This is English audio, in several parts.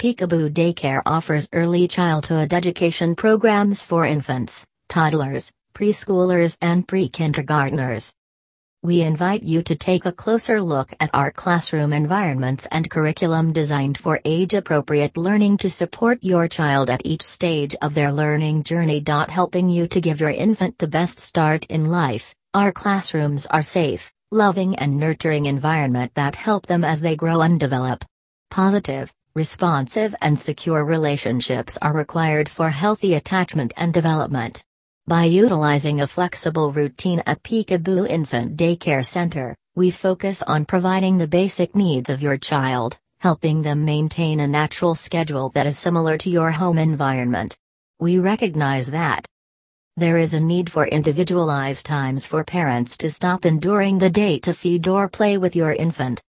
Peekaboo Daycare offers early childhood education programs for infants, toddlers, preschoolers, and pre kindergartners. We invite you to take a closer look at our classroom environments and curriculum designed for age appropriate learning to support your child at each stage of their learning journey. Helping you to give your infant the best start in life, our classrooms are safe, loving, and nurturing environment that help them as they grow and develop. Positive, responsive, and secure relationships are required for healthy attachment and development. By utilizing a flexible routine at Peekaboo Infant Daycare Center, we focus on providing the basic needs of your child, helping them maintain a natural schedule that is similar to your home environment. We recognize that there is a need for individualized times for parents to stop in during the day to feed or play with your infant.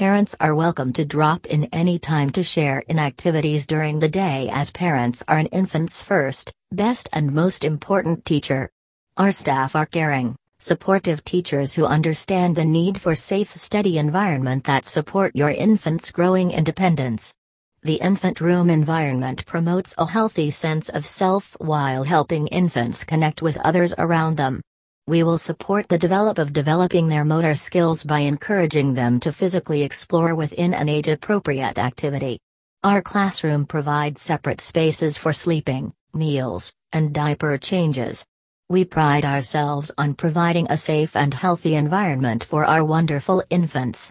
Parents are welcome to drop in any time to share in activities during the day as parents are an infant's first, best and most important teacher. Our staff are caring, supportive teachers who understand the need for safe steady environment that support your infant's growing independence. The infant room environment promotes a healthy sense of self while helping infants connect with others around them. We will support the develop of developing their motor skills by encouraging them to physically explore within an age-appropriate activity. Our classroom provides separate spaces for sleeping, meals, and diaper changes. We pride ourselves on providing a safe and healthy environment for our wonderful infants.